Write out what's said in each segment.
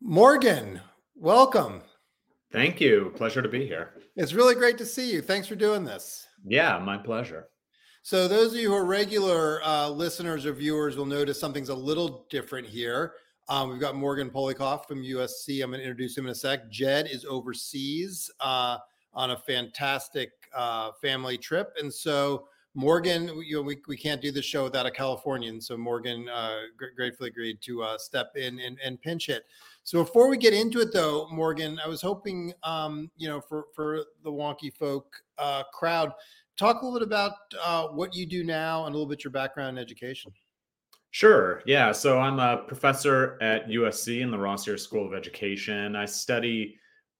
Morgan, welcome. Thank you. Pleasure to be here. It's really great to see you. Thanks for doing this. Yeah, my pleasure. So, those of you who are regular uh, listeners or viewers will notice something's a little different here. Um, we've got Morgan Polikoff from USC. I'm going to introduce him in a sec. Jed is overseas uh, on a fantastic uh, family trip. And so, Morgan, you know, we, we can't do the show without a Californian. So, Morgan uh, gratefully agreed to uh, step in and, and pinch it. So before we get into it, though, Morgan, I was hoping, um, you know, for for the wonky folk uh, crowd, talk a little bit about uh, what you do now and a little bit your background in education. Sure. Yeah. So I'm a professor at USC in the Rossier School of Education. I study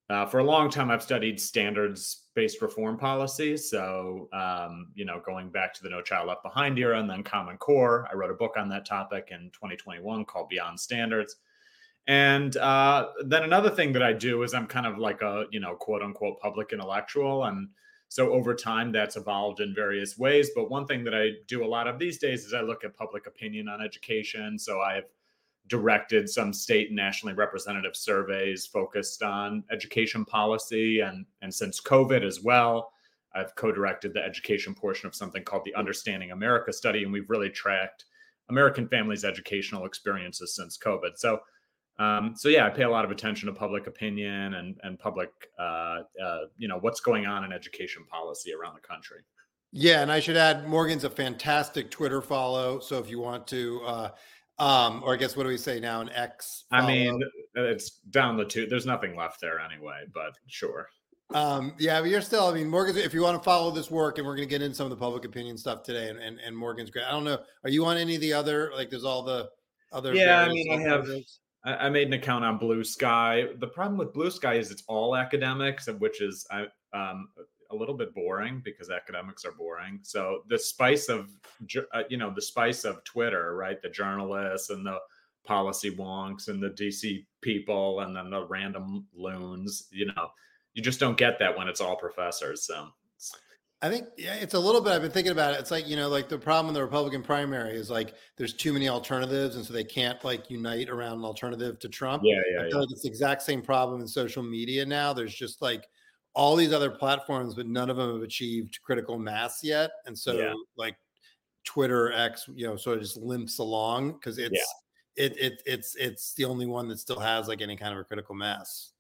uh, for a long time. I've studied standards-based reform policy. So um, you know, going back to the No Child Left Behind era and then Common Core. I wrote a book on that topic in 2021 called Beyond Standards. And uh, then another thing that I do is I'm kind of like a, you know, quote unquote public intellectual. And so over time, that's evolved in various ways. But one thing that I do a lot of these days is I look at public opinion on education. So I've directed some state and nationally representative surveys focused on education policy. And, and since COVID as well, I've co directed the education portion of something called the Understanding America study. And we've really tracked American families' educational experiences since COVID. So um, so yeah, I pay a lot of attention to public opinion and and public, uh, uh, you know, what's going on in education policy around the country. Yeah, and I should add, Morgan's a fantastic Twitter follow. So if you want to, uh, um, or I guess what do we say now? An X. Follow. I mean, it's down the two. There's nothing left there anyway, but sure. Um, yeah, but you're still. I mean, Morgan. If you want to follow this work, and we're going to get into some of the public opinion stuff today, and, and and Morgan's great. I don't know. Are you on any of the other? Like, there's all the other. Yeah, I mean, I have. I, made an account on Blue Sky. The problem with Blue Sky is it's all academics, which is um, a little bit boring because academics are boring. So the spice of uh, you know the spice of Twitter, right? The journalists and the policy wonks and the DC people and then the random loons. You know, you just don't get that when it's all professors. So I think yeah, it's a little bit. I've been thinking about it. It's like you know, like the problem in the Republican primary is like there's too many alternatives, and so they can't like unite around an alternative to Trump. Yeah, yeah. I feel yeah. like it's the exact same problem in social media now. There's just like all these other platforms, but none of them have achieved critical mass yet, and so yeah. like Twitter X, you know, sort of just limps along because it's yeah. it, it it's it's the only one that still has like any kind of a critical mass.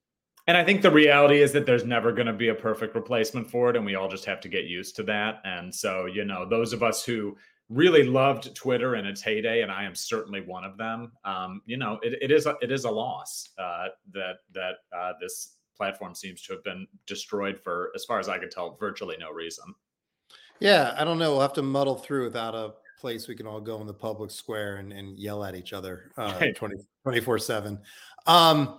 And I think the reality is that there's never going to be a perfect replacement for it. And we all just have to get used to that. And so, you know, those of us who really loved Twitter in its heyday, and I am certainly one of them, um, you know, it, it is a, it is a loss uh, that that uh, this platform seems to have been destroyed for, as far as I could tell, virtually no reason. Yeah, I don't know. We'll have to muddle through without a place we can all go in the public square and, and yell at each other uh, 20, 24 7. Um,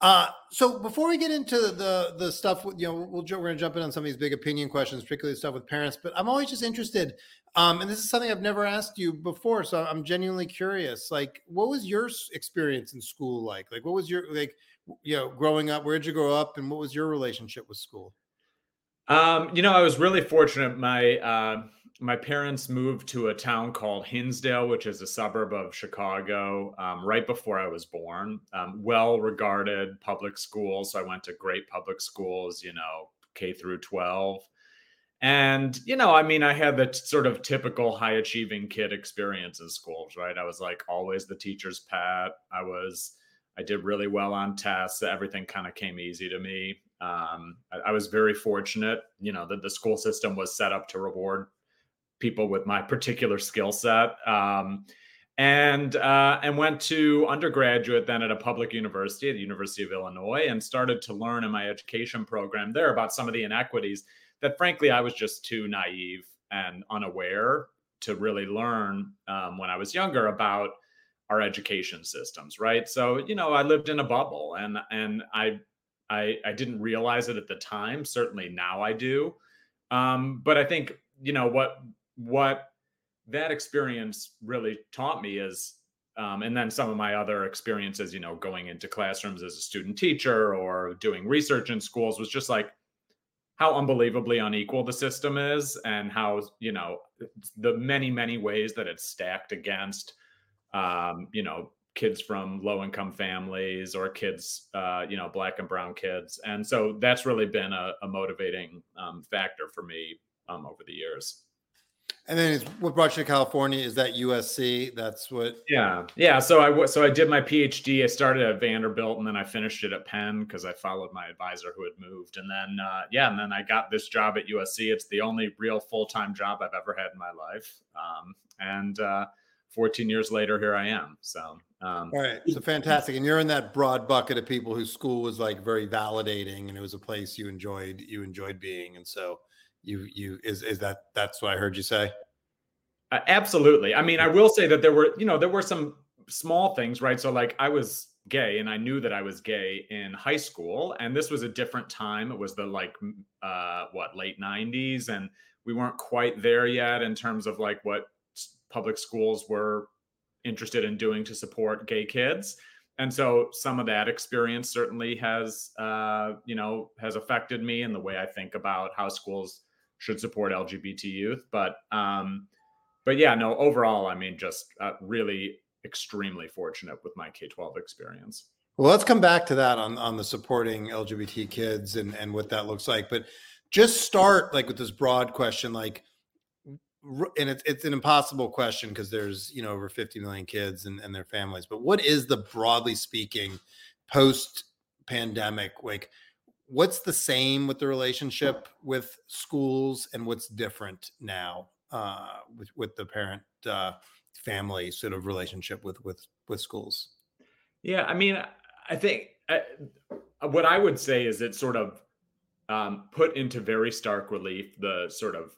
uh, so before we get into the the stuff, you know, we'll we're going to jump in on some of these big opinion questions, particularly stuff with parents. But I'm always just interested, um, and this is something I've never asked you before, so I'm genuinely curious. Like, what was your experience in school like? Like, what was your like, you know, growing up? Where did you grow up, and what was your relationship with school? Um, you know, I was really fortunate. My uh, my parents moved to a town called Hinsdale, which is a suburb of Chicago, um, right before I was born. Um, well regarded public schools. So I went to great public schools, you know, K through 12. And, you know, I mean, I had the t- sort of typical high achieving kid experience in schools, right? I was like always the teacher's pet. I was, I did really well on tests. Everything kind of came easy to me. Um, I, I was very fortunate, you know, that the school system was set up to reward people with my particular skill set. Um, and uh, and went to undergraduate then at a public university at the University of Illinois and started to learn in my education program there about some of the inequities that frankly I was just too naive and unaware to really learn um, when I was younger about our education systems right so you know I lived in a bubble and and I I, I didn't realize it at the time certainly now I do um, but I think you know what what that experience really taught me is um, and then some of my other experiences you know going into classrooms as a student teacher or doing research in schools was just like how unbelievably unequal the system is and how you know the many many ways that it's stacked against um, you know kids from low income families or kids, uh, you know, black and brown kids. And so that's really been a, a motivating um, factor for me um, over the years. And then what brought you to California? Is that USC? That's what. Yeah, yeah. So I so I did my PhD. I started at Vanderbilt, and then I finished it at Penn because I followed my advisor who had moved. And then uh, yeah, and then I got this job at USC. It's the only real full time job I've ever had in my life. Um, and uh, 14 years later, here I am. So um, all right, so fantastic. And you're in that broad bucket of people whose school was like very validating, and it was a place you enjoyed you enjoyed being, and so you you is is that that's what I heard you say? Uh, absolutely. I mean, I will say that there were you know there were some small things, right? So like I was gay and I knew that I was gay in high school and this was a different time. It was the like uh what late 90s and we weren't quite there yet in terms of like what public schools were interested in doing to support gay kids and so some of that experience certainly has uh, you know has affected me in the way i think about how schools should support LGBT youth. But um, but yeah, no, overall, I mean, just uh, really extremely fortunate with my K twelve experience. Well, let's come back to that on on the supporting LGBT kids and and what that looks like. But just start like with this broad question, like, and it's it's an impossible question because there's you know over 50 million kids and, and their families. But what is the broadly speaking post pandemic like? What's the same with the relationship with schools and what's different now uh, with with the parent uh, family sort of relationship with with with schools? Yeah i mean i think uh, what i would say is it sort of um, put into very stark relief the sort of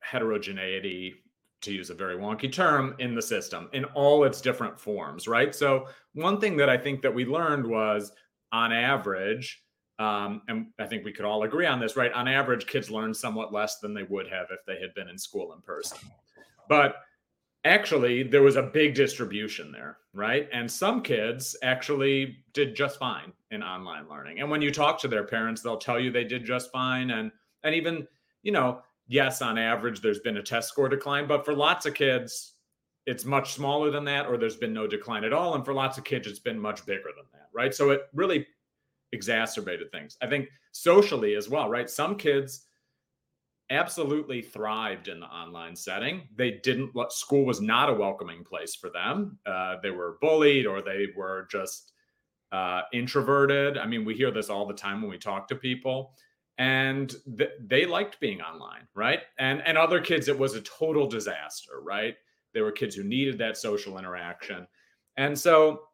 heterogeneity to use a very wonky term in the system in all its different forms right? So one thing that i think that we learned was on average um, and I think we could all agree on this, right? On average, kids learn somewhat less than they would have if they had been in school in person. But actually, there was a big distribution there, right? And some kids actually did just fine in online learning. And when you talk to their parents, they'll tell you they did just fine. And and even, you know, yes, on average, there's been a test score decline, but for lots of kids, it's much smaller than that, or there's been no decline at all. And for lots of kids, it's been much bigger than that, right? So it really exacerbated things. I think socially as well, right? Some kids absolutely thrived in the online setting. They didn't, school was not a welcoming place for them. Uh, they were bullied or they were just uh, introverted. I mean, we hear this all the time when we talk to people. And th- they liked being online, right? And and other kids, it was a total disaster, right? There were kids who needed that social interaction, and so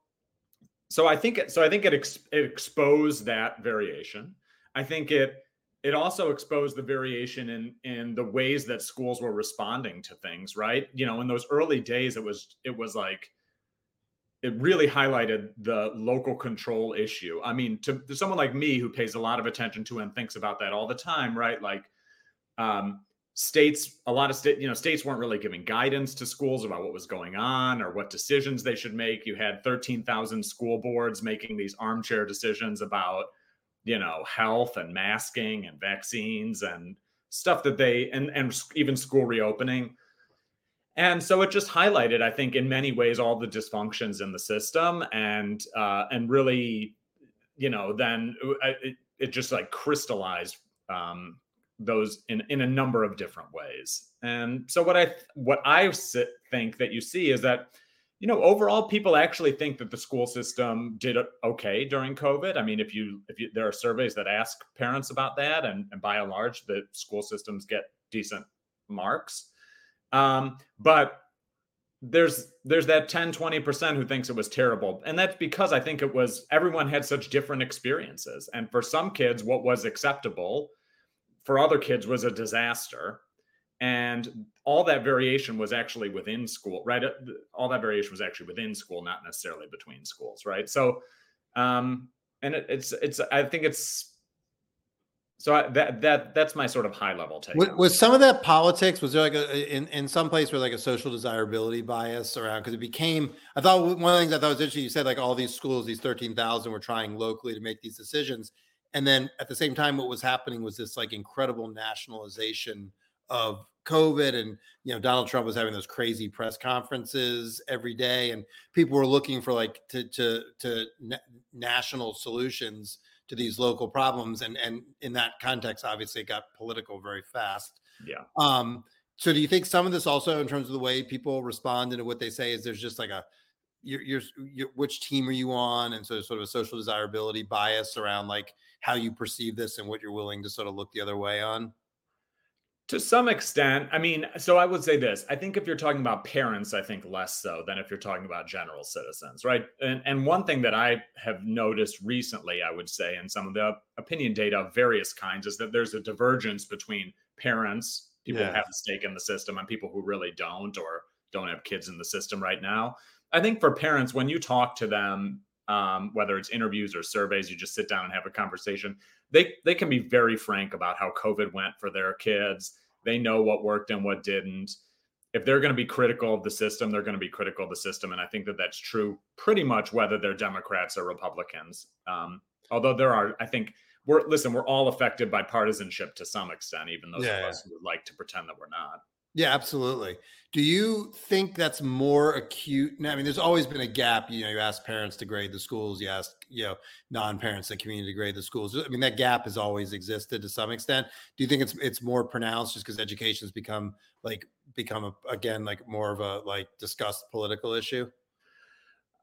so I think it, so I think it, ex, it exposed that variation. I think it it also exposed the variation in in the ways that schools were responding to things. Right, you know, in those early days, it was it was like it really highlighted the local control issue. I mean, to, to someone like me who pays a lot of attention to and thinks about that all the time, right? Like, um, states a lot of state you know states weren't really giving guidance to schools about what was going on or what decisions they should make. You had 13,000 school boards making these armchair decisions about you know health and masking and vaccines and stuff that they and and even school reopening. And so it just highlighted i think in many ways all the dysfunctions in the system and uh and really you know then uh, it, it just like crystallized um those in in a number of different ways. And so what I what I think that you see is that you know overall people actually think that the school system did okay during covid. I mean if you if you there are surveys that ask parents about that and, and by and large the school systems get decent marks. Um, but there's there's that 10 20% who thinks it was terrible. And that's because i think it was everyone had such different experiences. And for some kids what was acceptable for other kids was a disaster and all that variation was actually within school right uh, all that variation was actually within school not necessarily between schools right so um and it, it's it's i think it's so I, that that that's my sort of high level take. Was, was, some of that politics? Was there like a in in some place where like a social desirability bias around? Because it became. I thought one of the things I thought was interesting. You said like all these schools, these thirteen thousand, were trying locally to make these decisions, and then at the same time what was happening was this like incredible nationalization of COVID and you know Donald Trump was having those crazy press conferences every day and people were looking for like to to to na- national solutions to these local problems and and in that context obviously it got political very fast. Yeah. Um so do you think some of this also in terms of the way people respond and what they say is there's just like a you're, you're, you're, which team are you on and so sort of a social desirability bias around like how you perceive this and what you're willing to sort of look the other way on? To some extent i mean so i would say this i think if you're talking about parents i think less so than if you're talking about general citizens right? And, and one thing that i have noticed recently i would say in some of the opinion data of various kinds is that there's a divergence between parents people yeah. who have a stake in the system and people who really don't or don't have kids in the system right now. I think for parents, when you talk to them, um, whether it's interviews or surveys, you just sit down and have a conversation. They they can be very frank about how COVID went for their kids. They know what worked and what didn't. If they're going to be critical of the system, they're going to be critical of the system, and I think that that's true pretty much whether they're Democrats or Republicans. Um, although there are, I think we're listen, we're all affected by partisanship to some extent, even those yeah, of us who would like to pretend that we're not. Yeah, absolutely. Do you think that's more acute? Now, I mean, there's always been a gap. You know, you ask parents to grade the schools, you ask, you know, non-parents the community to grade the schools. I mean, that gap has always existed to some extent. Do you think it's it's more pronounced just because education's become like become a, again like more of a like discussed political issue?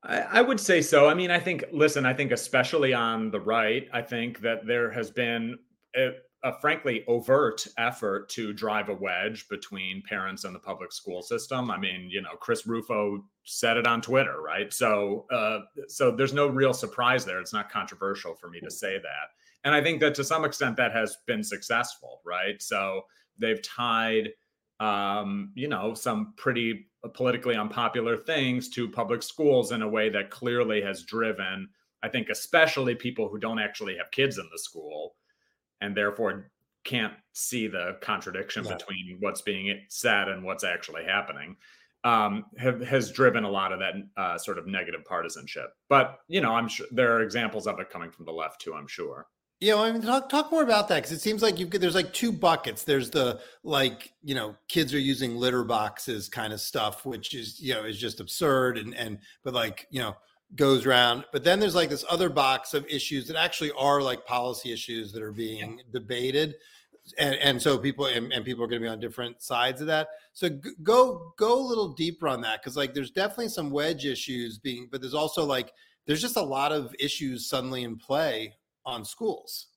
I, I would say so. I mean, I think listen, I think especially on the right, I think that there has been a, a frankly overt effort to drive a wedge between parents and the public school system. I mean, you know, Chris Rufo said it on Twitter, right? So, uh, so there's no real surprise there. It's not controversial for me to say that, and I think that to some extent that has been successful, right? So they've tied, um, you know, some pretty politically unpopular things to public schools in a way that clearly has driven, I think, especially people who don't actually have kids in the school and therefore can't see the contradiction yeah. between what's being said and what's actually happening um, have, has driven a lot of that uh, sort of negative partisanship. But you know, I'm sure there are examples of it coming from the left too. I'm sure. Yeah, well, I mean, talk talk more about that because it seems like you've there's like two buckets. There's the like you know kids are using litter boxes kind of stuff, which is you know is just absurd and and but like you know goes around. But then there's like this other box of issues that actually are like policy issues that are being yeah. debated. And, and so people and, and people are going to be on different sides of that. So g- go go a little deeper on that because like there's definitely some wedge issues being, but there's also like there's just a lot of issues suddenly in play on schools.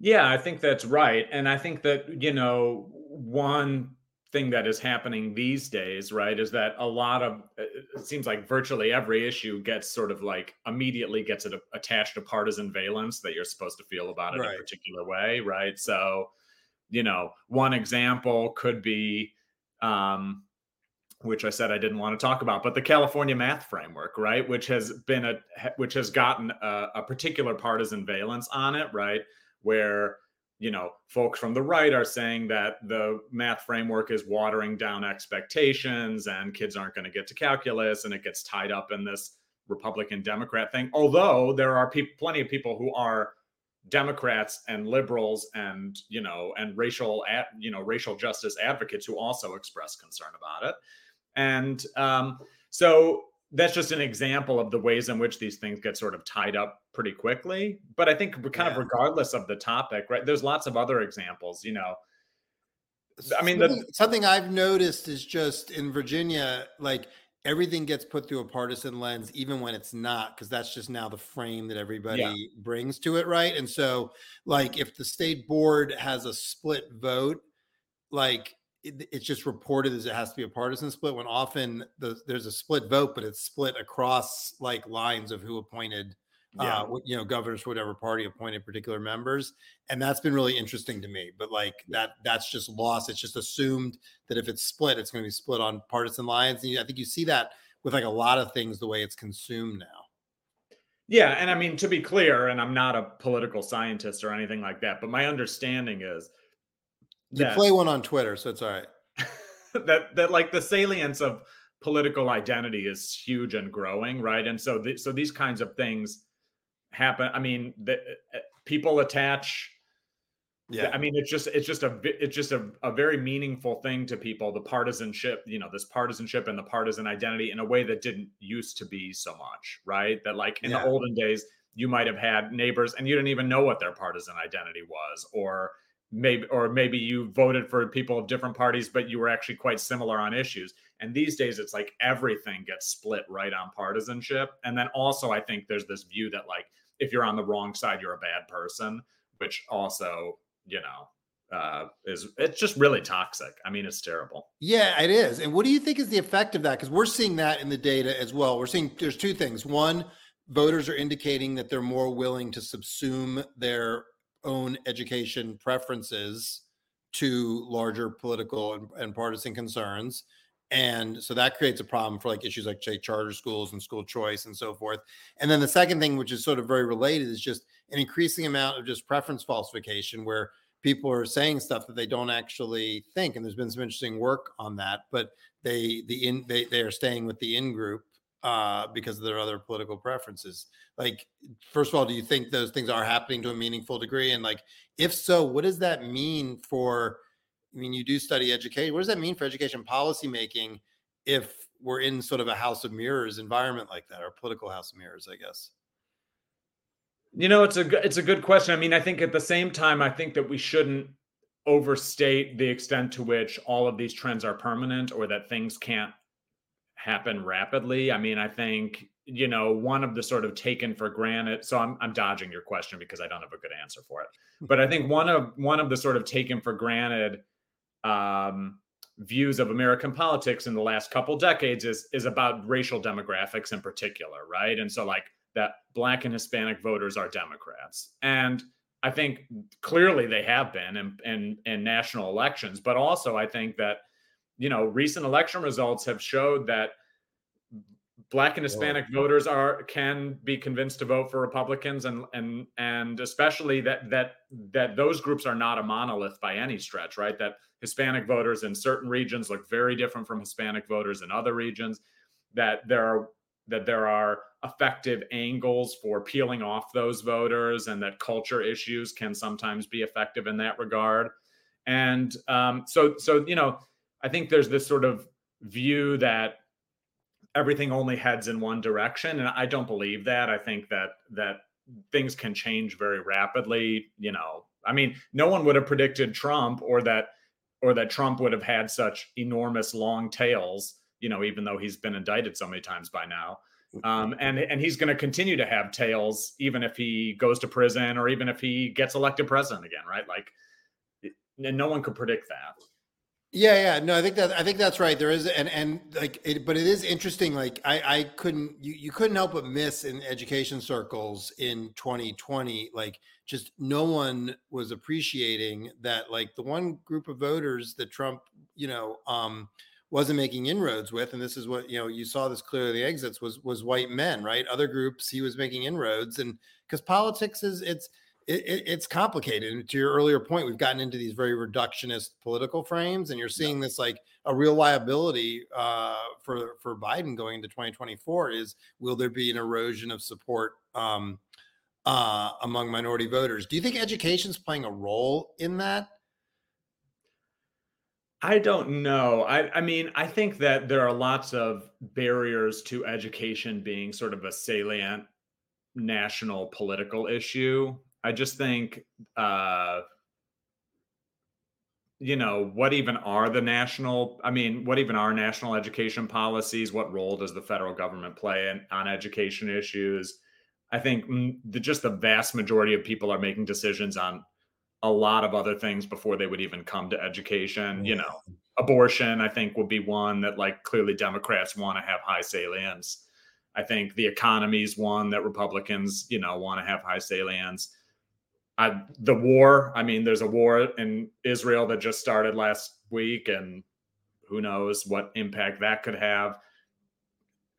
Yeah, I think that's right, and I think that you know one thing that is happening these days, right, is that a lot of uh, it seems like virtually every issue gets sort of like immediately gets it attached to partisan valence that you're supposed to feel about it right. a particular way, right? So, you know, one example could be um which I said I didn't want to talk about, but the California math framework, right, which has been a which has gotten a, a particular partisan valence on it, right, where you know, folks from the right are saying that the math framework is watering down expectations and kids aren't going to get to calculus and it gets tied up in this Republican Democrat thing. Although there are pe- plenty of people who are Democrats and liberals and you know and racial ad, you know racial justice advocates who also express concern about it. And um, so that's just an example of the ways in which these things get sort of tied up pretty quickly. But I think kind yeah. of regardless of the topic, right? There's lots of other examples, you know. I mean, something, the, something I've noticed is just in Virginia, like everything gets put through a partisan lens, even when it's not, because that's just now the frame that everybody yeah. brings to it, right? And so, like, if the state board has a split vote, like it, it's just reported as it has to be a partisan split when often the, there's a split vote, but it's split across like lines of who appointed, yeah. uh, you know, governors for whatever party appointed particular members. And that's been really interesting to me. But like that, that's just lost. It's just assumed that if it's split, it's going to be split on partisan lines. And I think you see that with like a lot of things the way it's consumed now. Yeah, and I mean to be clear, and I'm not a political scientist or anything like that, but my understanding is you play one on Twitter, so it's all right. that that like the salience of political identity is huge and growing, right? And so th- so these kinds of things happen. I mean, the, uh, people attach Yeah. I mean, it's just it's just a it's just a, a very meaningful thing to people, the partisanship, you know, this partisanship and the partisan identity in a way that didn't used to be so much, right? That like in yeah. the olden days, you might have had neighbors and you didn't even know what their partisan identity was, or maybe or maybe you voted for people of different parties, but you were actually quite similar on issues. And these days it's like everything gets split right on partisanship. And then also I think there's this view that like if you're on the wrong side, you're a bad person, which also you know, uh, is it's just really toxic. I mean, it's terrible. Yeah, it is. And what do you think is the effect of that? Because we're seeing that in the data as well. We're seeing there's two things. One, voters are indicating that they're more willing to subsume their own education preferences to larger political and, and partisan concerns. And so that creates a problem for like issues like say charter schools and school choice and so forth. And then the second thing which is sort of very related is just an increasing amount of just preference falsification where people are saying stuff that they don't actually think. And there's been some interesting work on that but they the in they, they are staying with the in group uh because of their other political preferences. Like first of all do you think those things are happening to a meaningful degree? And like if so what does that mean for i mean you do study education what does that mean for education policy making if we're in sort of a house of mirrors environment like that or political house of mirrors i guess? You know, it's a it's a good question. I mean, I think at the same time, I think that we shouldn't overstate the extent to which all of these trends are permanent or that things can't happen rapidly. I mean, I think you know one of the sort of taken for granted. So I'm I'm dodging your question because I don't have a good answer for it. But I think one of one of the sort of taken for granted um, views of American politics in the last couple decades is is about racial demographics in particular, right? And so like that black and Hispanic voters are Democrats. And I think clearly they have been in, in, in national elections, but also I think that, you know, recent election results have showed that black and hispanic Whoa. voters are can be convinced to vote for republicans and and and especially that that that those groups are not a monolith by any stretch right that hispanic voters in certain regions look very different from hispanic voters in other regions that there are that there are effective angles for peeling off those voters and that culture issues can sometimes be effective in that regard and um, so so you know i think there's this sort of view that everything only heads in one direction and i don't believe that i think that that things can change very rapidly you know i mean no one would have predicted trump or that or that trump would have had such enormous long tails you know, even though he's been indicted so many times by now. Um, and and he's going to continue to have tails even if he goes to prison or even if he gets elected president again, right? Like, no one could predict that. Yeah, yeah, no, I think that I think that's right. There is, and and like, it, but it is interesting. Like, I I couldn't you you couldn't help but miss in education circles in 2020. Like, just no one was appreciating that. Like, the one group of voters that Trump, you know, um, wasn't making inroads with and this is what you know you saw this clearly the exits was was white men right other groups he was making inroads and because politics is it's it, it's complicated and to your earlier point we've gotten into these very reductionist political frames and you're seeing yeah. this like a real liability uh, for for biden going into 2024 is will there be an erosion of support um, uh, among minority voters do you think education's playing a role in that I don't know. I, I mean, I think that there are lots of barriers to education being sort of a salient national political issue. I just think, uh, you know, what even are the national? I mean, what even are national education policies? What role does the federal government play in, on education issues? I think the, just the vast majority of people are making decisions on a lot of other things before they would even come to education. You know, abortion, I think, would be one that like clearly Democrats want to have high salience. I think the economy is one that Republicans, you know, want to have high salience. I, the war, I mean, there's a war in Israel that just started last week, and who knows what impact that could have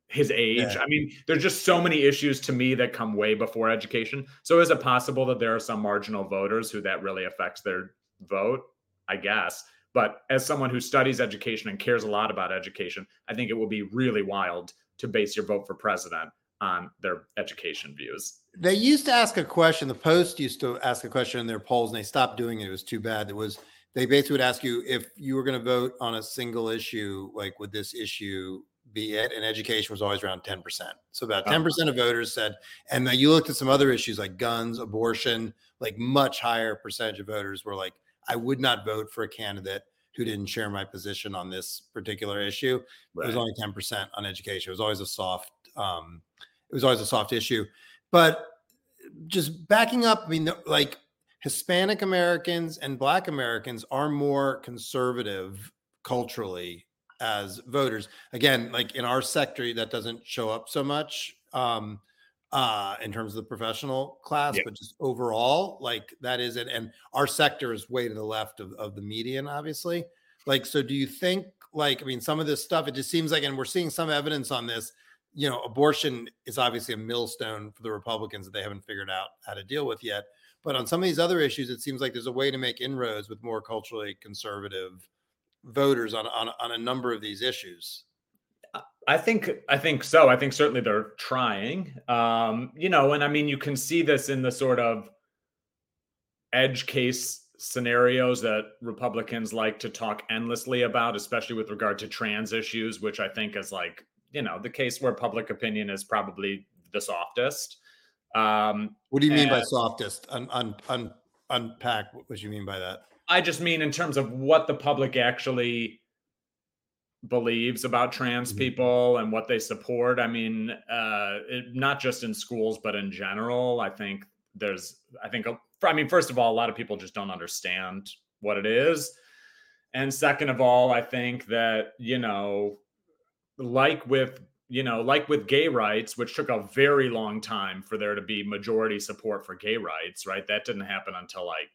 his age. Yeah. I mean, there's just so many issues to me that come way before education. So is it possible that there are some marginal voters who that really affects their vote? I guess. But as someone who studies education and cares a lot about education, I think it will be really wild to base your vote for president on their education views. They used to ask a question. The Post used to ask a question in their polls, and they stopped doing it. It was too bad. It was they basically would ask you if you were going to vote on a single issue, like would this issue be it? And education was always around 10%. So about 10% of voters said, and then you looked at some other issues like guns, abortion, like much higher percentage of voters were like, I would not vote for a candidate who didn't share my position on this particular issue. Right. It was only 10% on education. It was always a soft, um, it was always a soft issue. But just backing up, I mean, like Hispanic Americans and Black Americans are more conservative culturally as voters. Again, like in our sector, that doesn't show up so much um, uh, in terms of the professional class, yeah. but just overall, like that is it. And our sector is way to the left of, of the median, obviously. Like, so do you think, like, I mean, some of this stuff, it just seems like, and we're seeing some evidence on this you know, abortion is obviously a millstone for the Republicans that they haven't figured out how to deal with yet. But on some of these other issues, it seems like there's a way to make inroads with more culturally conservative voters on, on, on a number of these issues. I think I think so. I think certainly they're trying. Um, you know, and I mean you can see this in the sort of edge case scenarios that Republicans like to talk endlessly about, especially with regard to trans issues, which I think is like you know the case where public opinion is probably the softest. Um, what do you mean by softest? Un, un, un, unpack what, what you mean by that. I just mean in terms of what the public actually believes about trans mm-hmm. people and what they support. I mean, uh, it, not just in schools, but in general. I think there's, I think, I mean, first of all, a lot of people just don't understand what it is. And second of all, I think that, you know, like with you know like with gay rights which took a very long time for there to be majority support for gay rights right? That didn't happen until like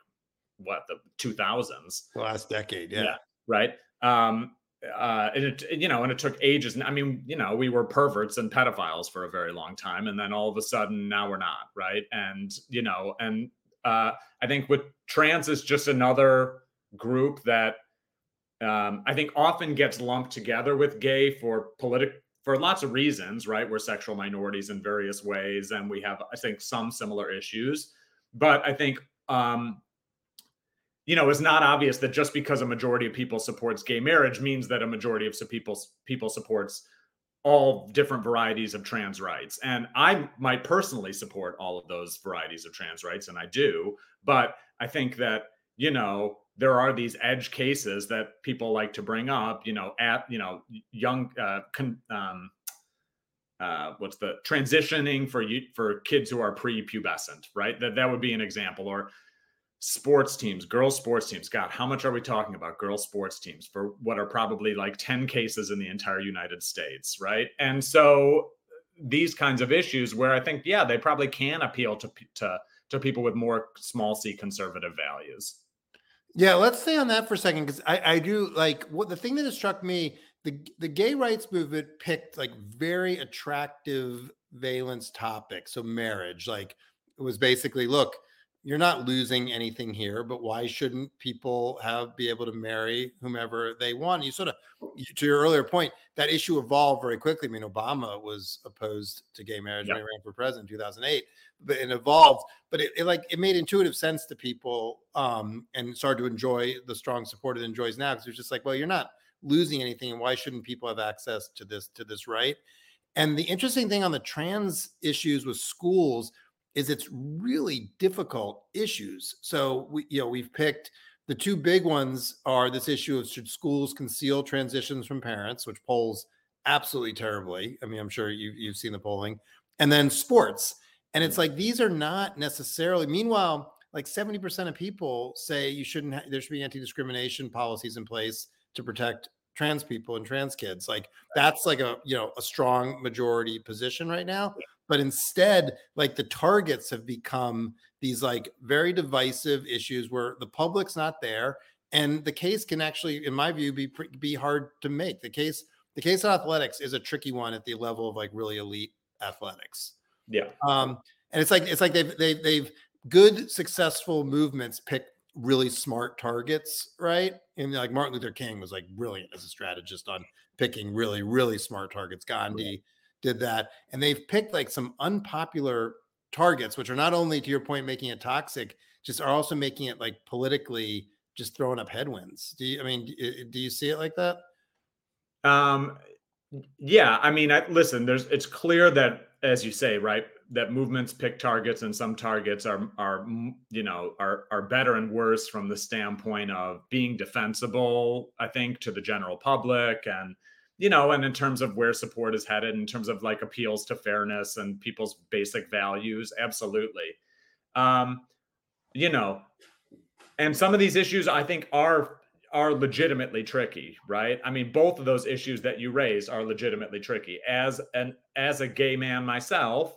what the 2000s the last decade yeah, yeah right? Um uh and it you know and it took ages. I mean you know we were perverts and pedophiles for a very long time and then all of a sudden now we're not right? And you know and uh i think with trans is just another group that um, I think often gets lumped together with gay for political for lots of reasons, right? We're sexual minorities in various ways, and we have, I think, some similar issues. But I think, um, you know, it's not obvious that just because a majority of people supports gay marriage means that a majority of people people supports all different varieties of trans rights. And I might personally support all of those varieties of trans rights, and I do. But I think that you know there are these edge cases that people like to bring up you know at you know young uh, con, um, uh, what's the transitioning for you for kids who are pre-pubescent right? That that would be an example. Or sports teams girls sports teams. God how much are we talking about girls sports teams for what are probably like 10 cases in the entire united states right? And so these kinds of issues where i think yeah they probably can appeal to to to people with more small c conservative values yeah, let's stay on that for a second because I, I do like what the thing that has struck me the the gay rights movement picked like very attractive valence topics. So marriage, like it was basically look, you're not losing anything here, but why shouldn't people have be able to marry whomever they want? You sort of to your earlier point, that issue evolved very quickly. I mean, Obama was opposed to gay marriage yep. when he ran for president in 2008 but it evolved. But it, it, like it made intuitive sense to people um, and started to enjoy the strong support it enjoys now because it's just like, well, you're not losing anything, and why shouldn't people have access to this to this right? And the interesting thing on the trans issues with schools is it's really difficult issues. So we, you know, we've picked the two big ones are this issue of should schools conceal transitions from parents, which polls absolutely terribly. I mean, I'm sure you, you've seen the polling, and then sports. And it's mm. like these are not necessarily. Meanwhile, like 70% of people say you shouldn't. Ha- there should be anti-discrimination policies in place to protect trans people and trans kids. Like that's like a you know a strong majority position right now. But instead, like the targets have become these like very divisive issues where the public's not there, and the case can actually, in my view, be be hard to make. The case the case of athletics is a tricky one at the level of like really elite athletics. Yeah. Um, and it's like it's like they've they've they've good successful movements pick really smart targets, right? And like Martin Luther King was like brilliant as a strategist on picking really really smart targets. Gandhi did that, and they've picked like some unpopular targets, which are not only to your point making it toxic, just are also making it like politically just throwing up headwinds. Do you? I mean, do you see it like that? Um, yeah. I mean, I, listen. There's. It's clear that, as you say, right, that movements pick targets, and some targets are are you know are are better and worse from the standpoint of being defensible. I think to the general public and you know, and in terms of where support is headed, in terms of like appeals to fairness and people's basic values, absolutely. Um, you know, and some of these issues I think are are legitimately tricky, right? I mean, both of those issues that you raised are legitimately tricky. As an as a gay man myself,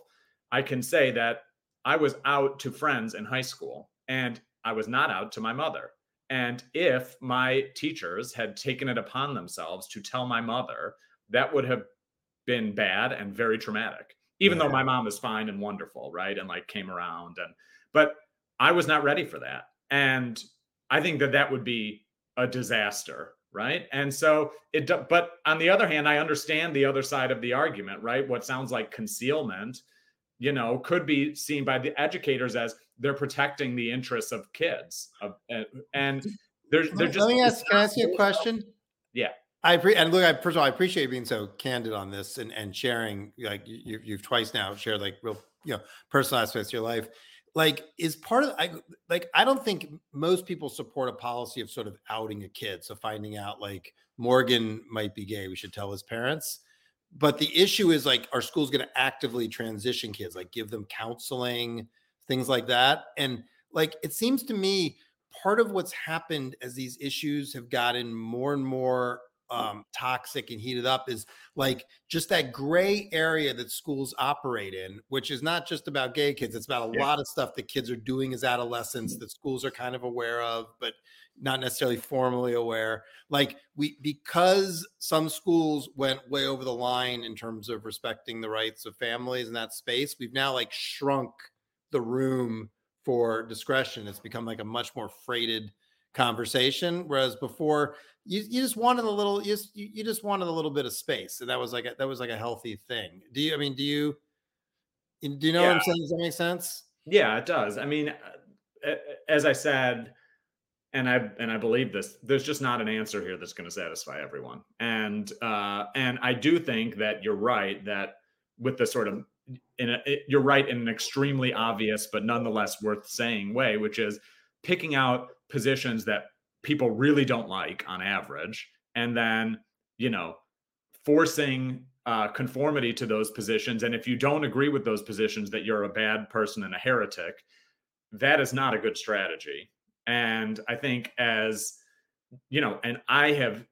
I can say that I was out to friends in high school and I was not out to my mother. And if my teachers had taken it upon themselves to tell my mother, that would have been bad and very traumatic. Even yeah. though my mom is fine and wonderful, right? And like came around and but I was not ready for that. And I think that that would be a disaster, right? And so it but on the other hand, I understand the other side of the argument, right? What sounds like concealment, you know, could be seen by the educators as they're protecting the interests of kids. Of, and, and they're, they're just. Let me ask. Can I ask you a question? Yeah. I appreciate and look. I, first of all, I appreciate being so candid on this and and sharing. Like you, you've twice now shared like real, you know, personal aspects of your life. Like, is part of I like I don't think most people support a policy of sort of outing a kid. So finding out like Morgan might be gay, we should tell his parents. But the issue is like, are schools going to actively transition kids, like give them counseling, things like that. And like it seems to me part of what's happened as these issues have gotten more and more um, toxic and heated up is like just that gray area that schools operate in, which is not just about gay kids. It's about a yeah. lot of stuff that kids are doing as adolescents mm-hmm. that schools are kind of aware of, but not necessarily formally aware. Like we, because some schools went way over the line in terms of respecting the rights of families in that space, we've now like shrunk the room for discretion. It's become like a much more freighted conversation. Whereas before, you, you just wanted a little, you just, you just wanted a little bit of space, and that was like a, that was like a healthy thing. Do you? I mean, do you? Do you know yeah. what I'm saying? Does that make sense? Yeah, it does. I mean, uh, as I said, and I and I believe this. There's just not an answer here that's going to satisfy everyone. And uh, and I do think that you're right that with the sort of in a, it, you're right in an extremely obvious but nonetheless worth saying way, which is picking out positions that people really don't like on average, and then you know forcing uh, conformity to those positions. And if you don't agree with those positions, that you're a bad person and a heretic. That is not a good strategy. And I think as you know, and I have,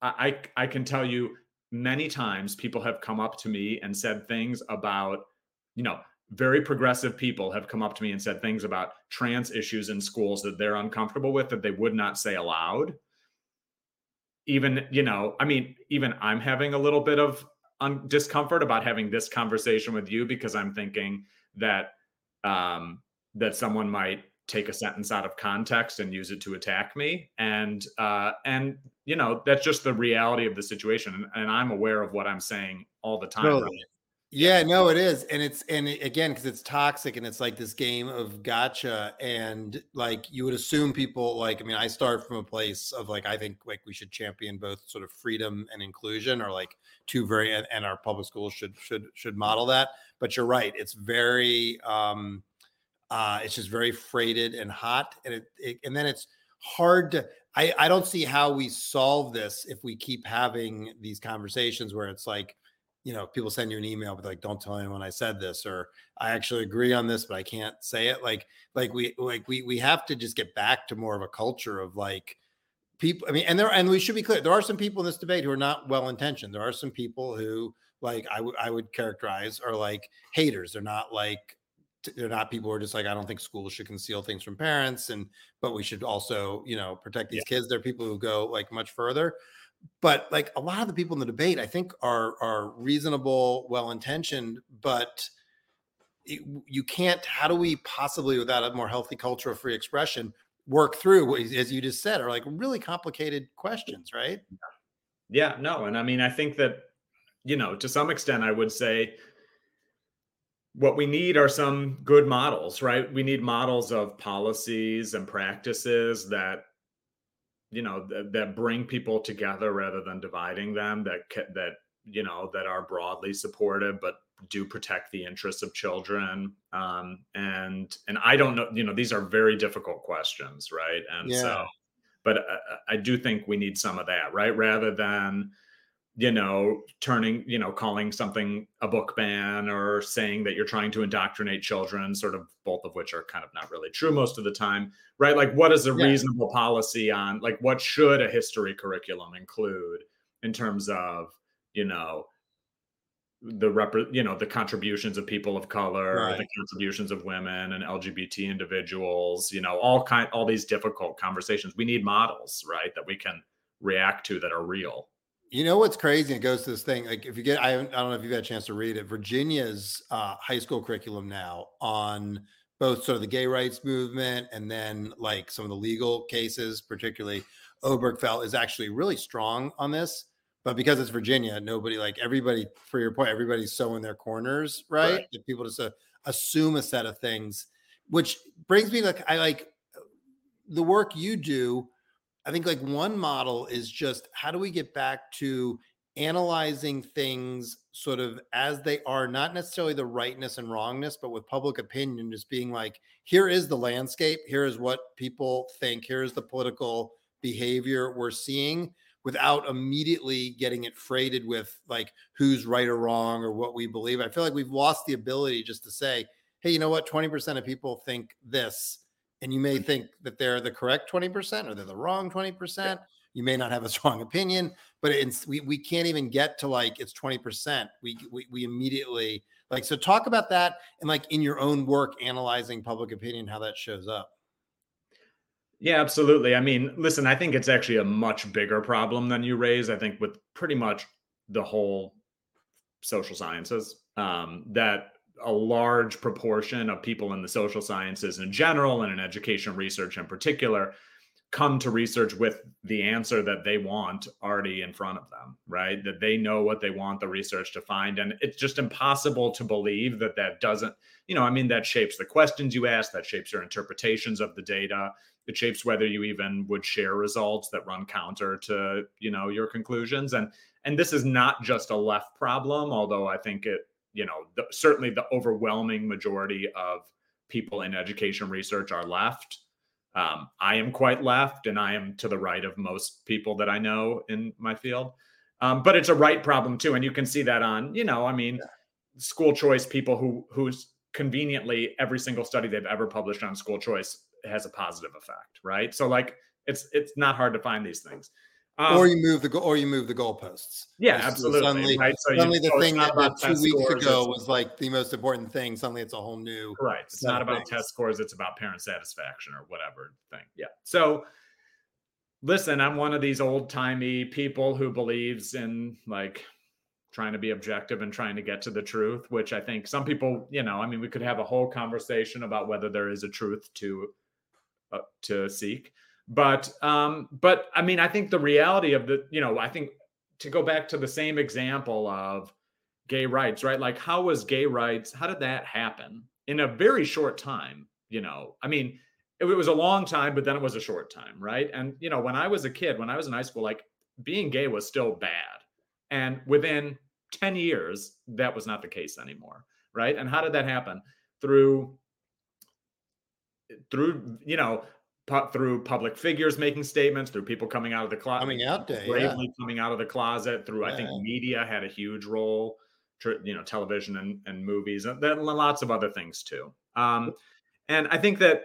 I I can tell you many times people have come up to me and said things about, you know, very progressive people have come up to me and said things about trans issues in schools that they're uncomfortable with that they would not say aloud. Even, you know, I mean, even I'm having a little bit of un- discomfort about having this conversation with you because I'm thinking that um that someone might take a sentence out of context and use it to attack me. And uh and you know that's just the reality of the situation. And, and i'm aware of what i'm saying all the time right? yeah no it is. And it's and it, again because it's toxic and it's like this game of gotcha. And like you would assume people like i mean i start from a place of like i think like we should champion both sort of freedom and inclusion or like two very and, and our public schools should should should model that. But you're right. It's very um uh, it's just very freighted and hot, and it, it, and then it's hard to. I I don't see how we solve this if we keep having these conversations where it's like, you know, people send you an email, but like, don't tell anyone I said this, or I actually agree on this, but I can't say it. Like, like we like we we have to just get back to more of a culture of like people. I mean, and there and we should be clear. There are some people in this debate who are not well intentioned. There are some people who like I would I would characterize are like haters. They're not like they're not people who are just like i don't think schools should conceal things from parents and but we should also you know protect these yeah. kids. There are people who go like much further but like a lot of the people in the debate i think are are reasonable well intentioned but it, you can't how do we possibly without a more healthy culture of free expression work through as you just said are like really complicated questions right? Yeah no and i mean i think that you know, to some extent, I would say what we need are some good models, right? We need models of policies and practices that you know that, that bring people together rather than dividing them that that you know that are broadly supportive but do protect the interests of children um, and and i don't know you know these are very difficult questions right and yeah. so but I, I do think we need some of that right rather than you know, turning, you know, calling something a book ban or saying that you're trying to indoctrinate children, sort of both of which are kind of not really true most of the time, right? Like, what is a yeah. reasonable policy on, like, what should a history curriculum include in terms of, you know, the rep, you know, the contributions of people of color, right. the contributions of women and LGBT individuals, you know, all kind, all these difficult conversations. We need models, right, that we can react to that are real. You know what's crazy? It goes to this thing. Like if you get, I, I don't know if you've had a chance to read it. Virginia's uh, high school curriculum now on both sort of the gay rights movement and then like some of the legal cases, particularly Obergefell, is actually really strong on this. But because it's Virginia, nobody like everybody. For your point, everybody's so in their corners, right? right. That people just uh, assume a set of things, which brings me like I like the work you do I think like one model is just how do we get back to analyzing things sort of as they are, not necessarily the rightness and wrongness, but with public opinion, just being like, here is the landscape, here is what people think, here's the political behavior we're seeing without immediately getting it freighted with like who's right or wrong or what we believe. I feel like we've lost the ability just to say, hey, you know what? 20% of people think this and you may think that they're the correct 20% or they're the wrong 20%. Yeah. You may not have a strong opinion, but it's we, we can't even get to like it's 20%. We, we we immediately like so talk about that and like in your own work analyzing public opinion, how that shows up. Yeah, absolutely. I mean, listen, I think it's actually a much bigger problem than you raise. I think with pretty much the whole social sciences, um, that a large proportion of people in the social sciences in general and in education research in particular come to research with the answer that they want already in front of them right? That they know what they want the research to find. And it's just impossible to believe that that doesn't you know i mean that shapes the questions you ask that shapes your interpretations of the data. It shapes whether you even would share results that run counter to you know your conclusions. And and this is not just a left problem although i think it you know, the, certainly the overwhelming majority of people in education research are left. Um, I am quite left, and I am to the right of most people that I know in my field. Um, but it's a right problem too, and you can see that on, you know, I mean, yeah. school choice people who who's conveniently every single study they've ever published on school choice has a positive effect, right? So like, it's it's not hard to find these things. Um, or you move the or you move the goalposts. Yeah, absolutely. Suddenly, right? so suddenly you, the thing that, that two weeks ago was like the most important thing. Suddenly, it's a whole new. Right. It's not about things. test scores. It's about parent satisfaction or whatever thing. Yeah. So, listen, I'm one of these old timey people who believes in like trying to be objective and trying to get to the truth. Which I think some people, you know, I mean, we could have a whole conversation about whether there is a truth to uh, to seek but um, but I mean, I think the reality of the, you know, I think to go back to the same example of gay rights, right? Like, how was gay rights? How did that happen in a very short time? You know, I mean, it, it was a long time, but then it was a short time, right? And you know, when I was a kid, when I was in high school, like being gay was still bad, and within ten years, that was not the case anymore, right? And how did that happen? Through through you know through public figures making statements, through people coming out of the closet, coming out day, bravely yeah. coming out of the closet. Through yeah. I think media had a huge role, you know, television and, and movies, and then lots of other things too. Um, and I think that,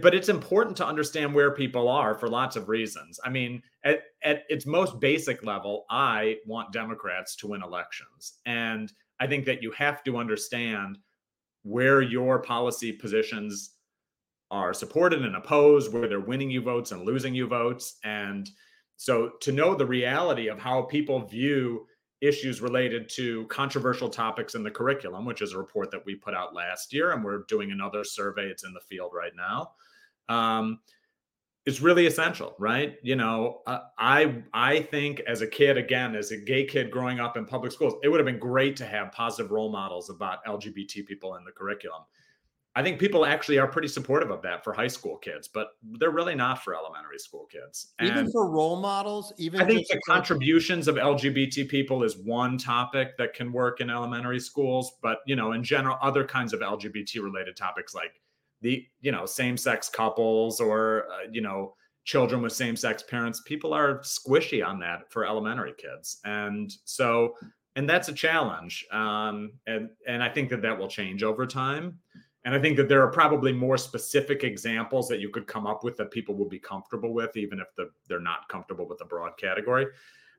but it's important to understand where people are for lots of reasons. I mean, at, at its most basic level, I want Democrats to win elections, and I think that you have to understand where your policy positions are supported and opposed, where they're winning you votes and losing you votes. And so to know the reality of how people view issues related to controversial topics in the curriculum, which is a report that we put out last year, and we're doing another survey. It's in the field right now. Um, it's really essential, right? You know, uh, I I think as a kid, again, as a gay kid growing up in public schools, it would have been great to have positive role models about LGBT people in the curriculum. I think people actually are pretty supportive of that for high school kids, but they're really not for elementary school kids. And even for role models, even I think the contributions of LGBT people is one topic that can work in elementary schools, but you know, in general, other kinds of LGBT related topics like the you know same sex couples or uh, you know children with same sex parents, people are squishy on that for elementary kids, and so and that's a challenge, um, and and I think that that will change over time. And I think that there are probably more specific examples that you could come up with that people will be comfortable with, even if the, they're not comfortable with the broad category.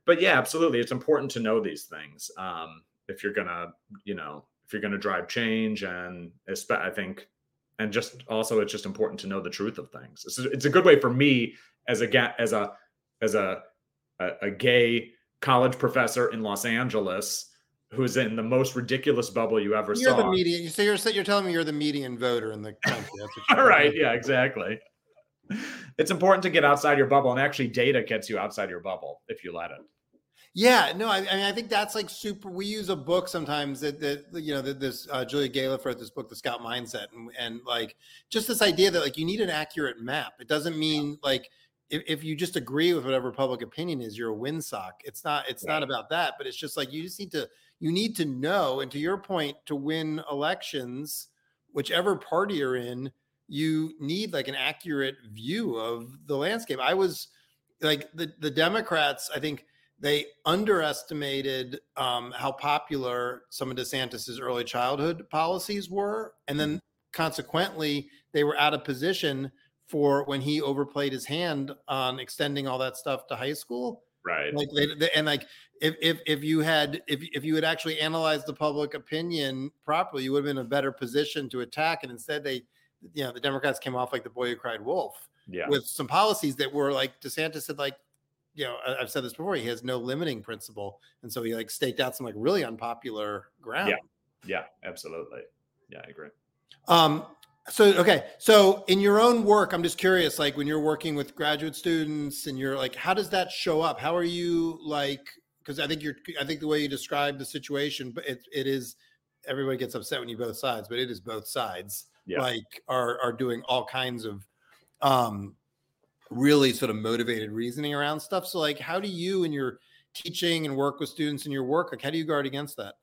But yeah, absolutely, it's important to know these things um, if you're gonna, you know, if you're gonna drive change, and I think, and just also, it's just important to know the truth of things. It's, it's a good way for me as a as a as a, a, a gay college professor in Los Angeles who's in the most ridiculous bubble you ever you're saw. You're the median. So you're you're telling me you're the median voter in the country. All right. Yeah. Exactly. It's important to get outside your bubble, and actually, data gets you outside your bubble if you let it. Yeah, no, I, I, mean, I think that's like super. We use a book sometimes that, that you know, that this uh, Julia Galef wrote this book, The Scout Mindset, and, and like just this idea that like you need an accurate map. It doesn't mean like if, if you just agree with whatever public opinion is, you're a windsock. It's not. It's right. not about that. But it's just like you just need to you need to know, and to your point, to win elections, whichever party you're in, you need like an accurate view of the landscape. I was like the the Democrats, I think they underestimated um, how popular some of DeSantis's early childhood policies were, and then mm-hmm. consequently they were out of position for when he overplayed his hand on extending all that stuff to high school. Right. Like they, they, and like if if if you had if if you had actually analyzed the public opinion properly, you would have been in a better position to attack. And instead, they, you know, the Democrats came off like the boy who cried wolf. Yeah. With some policies that were like DeSantis said, like, you know, I've said this before. He has no limiting principle, and so he like staked out some like really unpopular ground. Yeah. Yeah. Absolutely. Yeah, I agree. Um, so okay. So in your own work i'm just curious like when you're working with graduate students and you're like how does that show up? How are you like because i think you're i think the way you describe the situation but it, it is everybody gets upset when you both sides but it is both sides yeah. like are are doing all kinds of um really sort of motivated reasoning around stuff. So like how do you in your teaching and work with students in your work like how do you guard against that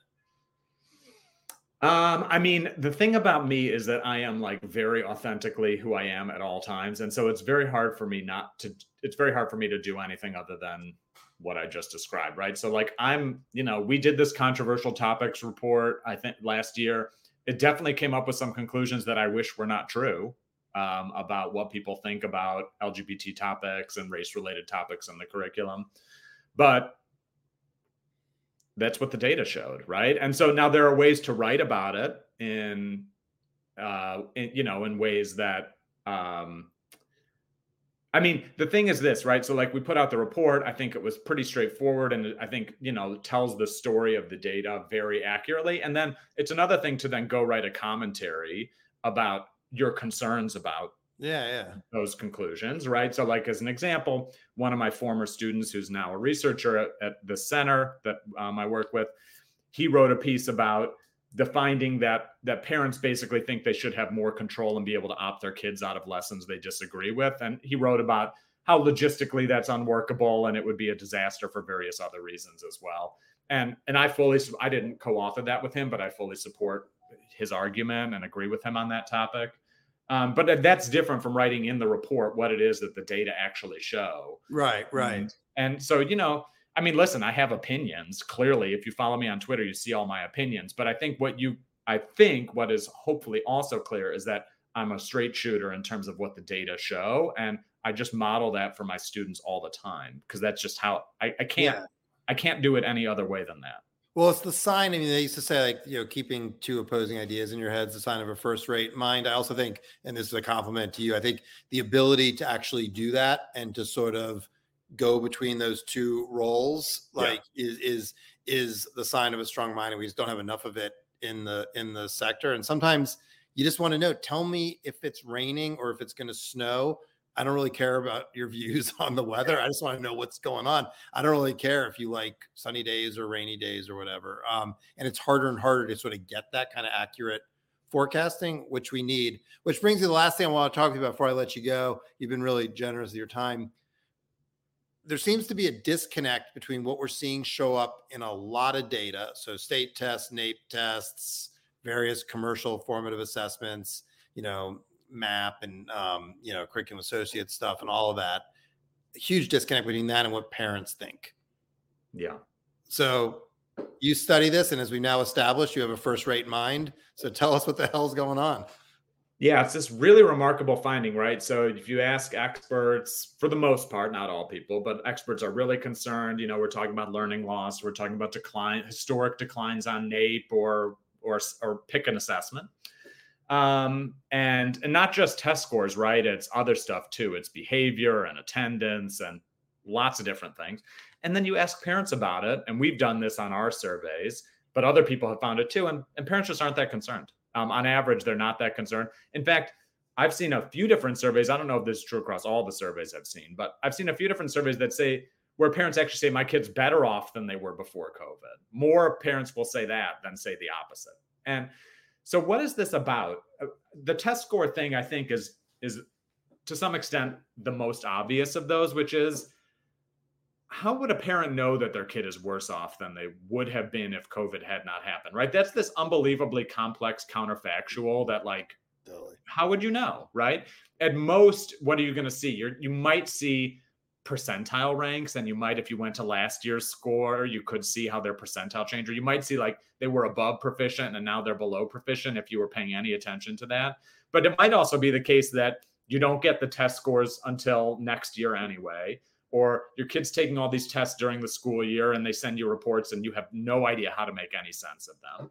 um, I mean, the thing about me is that I am like very authentically who I am at all times. And so it's very hard for me not to, it's very hard for me to do anything other than what I just described, right? So, like, I'm, you know, we did this controversial topics report, I think last year. It definitely came up with some conclusions that I wish were not true um, about what people think about LGBT topics and race related topics in the curriculum. But that's what the data showed, right? And so now there are ways to write about it in, uh, in you know, in ways that, um, I mean, the thing is this, right? So, like, we put out the report. I think it was pretty straightforward, and I think you know tells the story of the data very accurately. And then it's another thing to then go write a commentary about your concerns about yeah yeah. those conclusions right? So like as an example one of my former students who's now a researcher at, at the center that um, i work with he wrote a piece about the finding that that parents basically think they should have more control and be able to opt their kids out of lessons they disagree with. And he wrote about how logistically that's unworkable and it would be a disaster for various other reasons as well. And and i fully i didn't co-author that with him but i fully support his argument and agree with him on that topic um, but that's different from writing in the report what it is that the data actually show. Right, right. And, and so, you know, I mean, listen, I have opinions. Clearly, if you follow me on Twitter, you see all my opinions. But I think what you, I think what is hopefully also clear is that I'm a straight shooter in terms of what the data show. And I just model that for my students all the time because that's just how I, I can't, yeah. I can't do it any other way than that. Well, it's the sign. I mean, they used to say like, you know, keeping two opposing ideas in your head is a sign of a first-rate mind. I also think, and this is a compliment to you, I think the ability to actually do that and to sort of go between those two roles, like, yeah. is is is the sign of a strong mind, and we just don't have enough of it in the in the sector. And sometimes you just want to know, tell me if it's raining or if it's going to snow I don't really care about your views on the weather. I just want to know what's going on. I don't really care if you like sunny days or rainy days or whatever. Um, and it's harder and harder to sort of get that kind of accurate forecasting, which we need. Which brings me to the last thing I want to talk to you about before I let you go. You've been really generous with your time. There seems to be a disconnect between what we're seeing show up in a lot of data. So state tests, NAEP tests, various commercial formative assessments, you know, MAP and um, you know, curriculum associate stuff and all of that. Huge disconnect between that and what parents think. Yeah. So you study this, and as we now established, you have a first-rate mind. So tell us what the hell's going on. Yeah, it's this really remarkable finding, right? So if you ask experts, for the most part, not all people, but experts are really concerned. You know, we're talking about learning loss, we're talking about decline, historic declines on NAEP or or or pick an assessment. Um, and and not just test scores, right? It's other stuff too. It's behavior and attendance and lots of different things. And then you ask parents about it, and we've done this on our surveys, but other people have found it too. And, and parents just aren't that concerned. Um, on average, they're not that concerned. In fact, I've seen a few different surveys. I don't know if this is true across all the surveys I've seen, but I've seen a few different surveys that say where parents actually say my kid's better off than they were before COVID. More parents will say that than say the opposite. And so, what is this about? Uh, the test score thing, I think, is is to some extent the most obvious of those, which is how would a parent know that their kid is worse off than they would have been if COVID had not happened? Right? That's this unbelievably complex counterfactual that, like, totally. how would you know? Right? At most, what are you going to see? You're, you might see percentile ranks and you might if you went to last year's score you could see how their percentile changed or you might see like they were above proficient and now they're below proficient if you were paying any attention to that. But it might also be the case that you don't get the test scores until next year anyway or your kids taking all these tests during the school year and they send you reports and you have no idea how to make any sense of them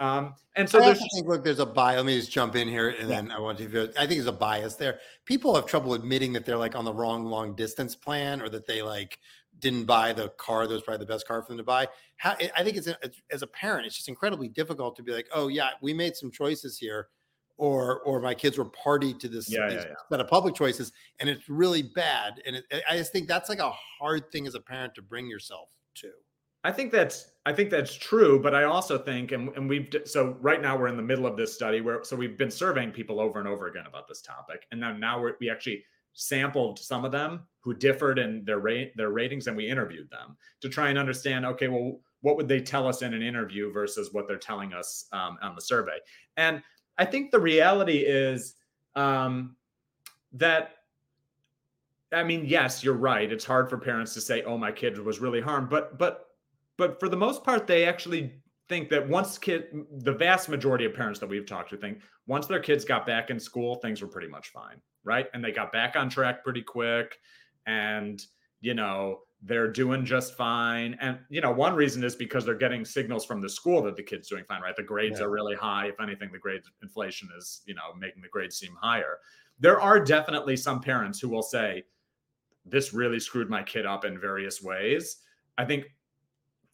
um, and so I there's think look, there's a bias. Let me just jump in here, and yeah. then I want to. I think there's a bias there. People have trouble admitting that they're like on the wrong long distance plan, or that they like didn't buy the car that was probably the best car for them to buy. How I think it's, as a parent, it's just incredibly difficult to be like, oh yeah, we made some choices here, or or my kids were party to this, yeah, yeah, yeah. set of public choices, and it's really bad. And it, I just think that's like a hard thing as a parent to bring yourself to. I think that's I think that's true, but I also think, and, and we've so right now we're in the middle of this study where so we've been surveying people over and over again about this topic, and then now we're, we actually sampled some of them who differed in their rate their ratings, and we interviewed them to try and understand. Okay, well, what would they tell us in an interview versus what they're telling us um, on the survey? And I think the reality is um, that I mean, yes, you're right. It's hard for parents to say, "Oh, my kid was really harmed," but but but for the most part, they actually think that once kid, the vast majority of parents that we've talked to think once their kids got back in school, things were pretty much fine, right? And they got back on track pretty quick, and you know they're doing just fine. And you know one reason is because they're getting signals from the school that the kid's doing fine, right? The grades yeah. are really high. If anything, the grade inflation is you know making the grades seem higher. There are definitely some parents who will say, "This really screwed my kid up in various ways." I think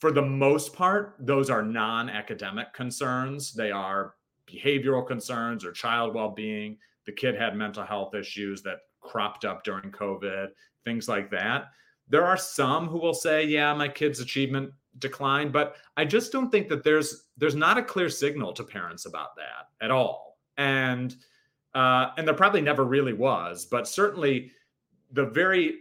for the most part, those are non academic concerns. They are behavioral concerns or child well being. The kid had mental health issues that cropped up during COVID, things like that. There are some who will say, yeah, my kid's achievement declined, but I just don't think that there's there's not a clear signal to parents about that at all. And uh, and there probably never really was, but certainly the very,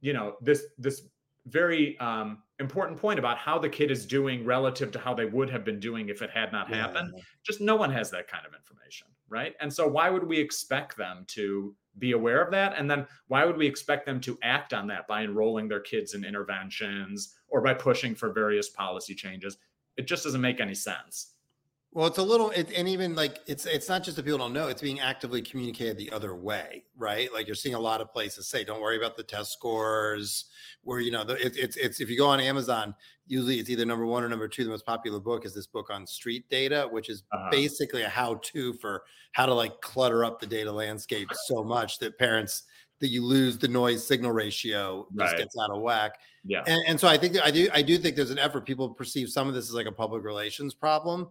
you know, this this very um, important point about how the kid is doing relative to how they would have been doing if it had not yeah. happened. Just no one has that kind of information, right? And so why would we expect them to be aware of that? And then why would we expect them to act on that by enrolling their kids in interventions or by pushing for various policy changes? It just doesn't make any sense. Well, it's a little, it, and even like it's it's not just that people don't know; it's being actively communicated the other way, right? Like you're seeing a lot of places say, "Don't worry about the test scores." Where you know, the, it, it's it's if you go on Amazon, usually it's either number one or number two. The most popular book is this book on street data, which is uh-huh. basically a how-to for how to like clutter up the data landscape so much that parents that you lose the noise signal ratio just right. gets out of whack. Yeah, and, and so I think I do I do think there's an effort. People perceive some of this as like a public relations problem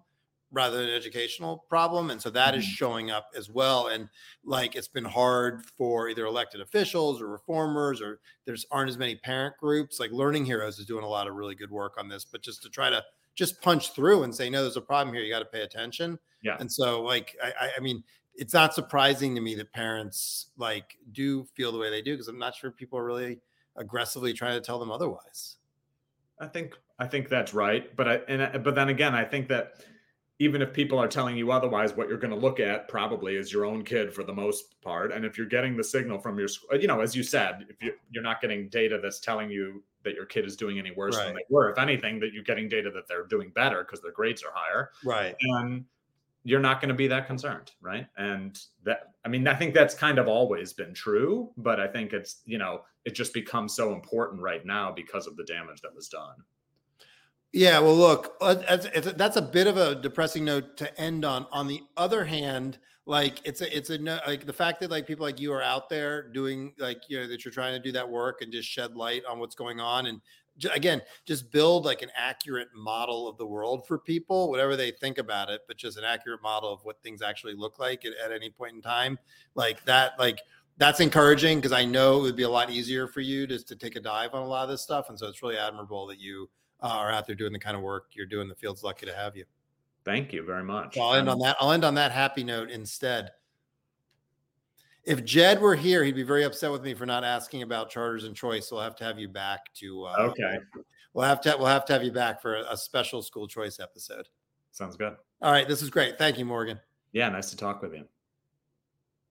rather than an educational problem. And so that is Mhm. showing up as well. And like it's been hard for either elected officials or reformers, or there's aren't as many parent groups. Like Learning Heroes is doing a lot of really good work on this, but just to try to just punch through and say, no, there's a problem here. You got to pay attention. Yeah. And so, like, I, I- I mean, it's not surprising to me that parents like do feel the way they do because I'm not sure people are really aggressively trying to tell them otherwise. I think I think that's right, but I and I- but then again, I think that even if people are telling you otherwise, what you're going to look at probably is your own kid for the most part. And if you're getting the signal from your, you know, as you said, if you you're not getting data that's telling you that your kid is doing any worse Right. than they were, if anything, that you're getting data that they're doing better because their grades are higher, Right. And you're not going to be that concerned, right? And that, I mean, I think that's kind of always been true, but I think it's, you know, it just becomes so important right now because of the damage that was done. Yeah, well, look, uh, that's a bit of a depressing note to end on. On the other hand, like it's a, it's a like the fact that like people like you are out there doing like you know that you're trying to do that work and just shed light on what's going on and again just build like an accurate model of the world for people, whatever they think about it, but just an accurate model of what things actually look like at, at any point in time, like that, like. That's encouraging because I know it would be a lot easier for you just to take a dive on a lot of this stuff, and so it's really admirable that you uh, are out there doing the kind of work you're doing. The field's lucky to have you. Thank you very much. So I'll end Um, on that. I'll end on that happy note instead. If Jed were here, he'd be very upset with me for not asking about charters and choice. So we'll have to have you back to. Uh, Okay. We'll have to. We'll have to have you back for a, a special school choice episode. Sounds good. All right. This is great. Thank you, Morgan. Yeah, nice to talk with you.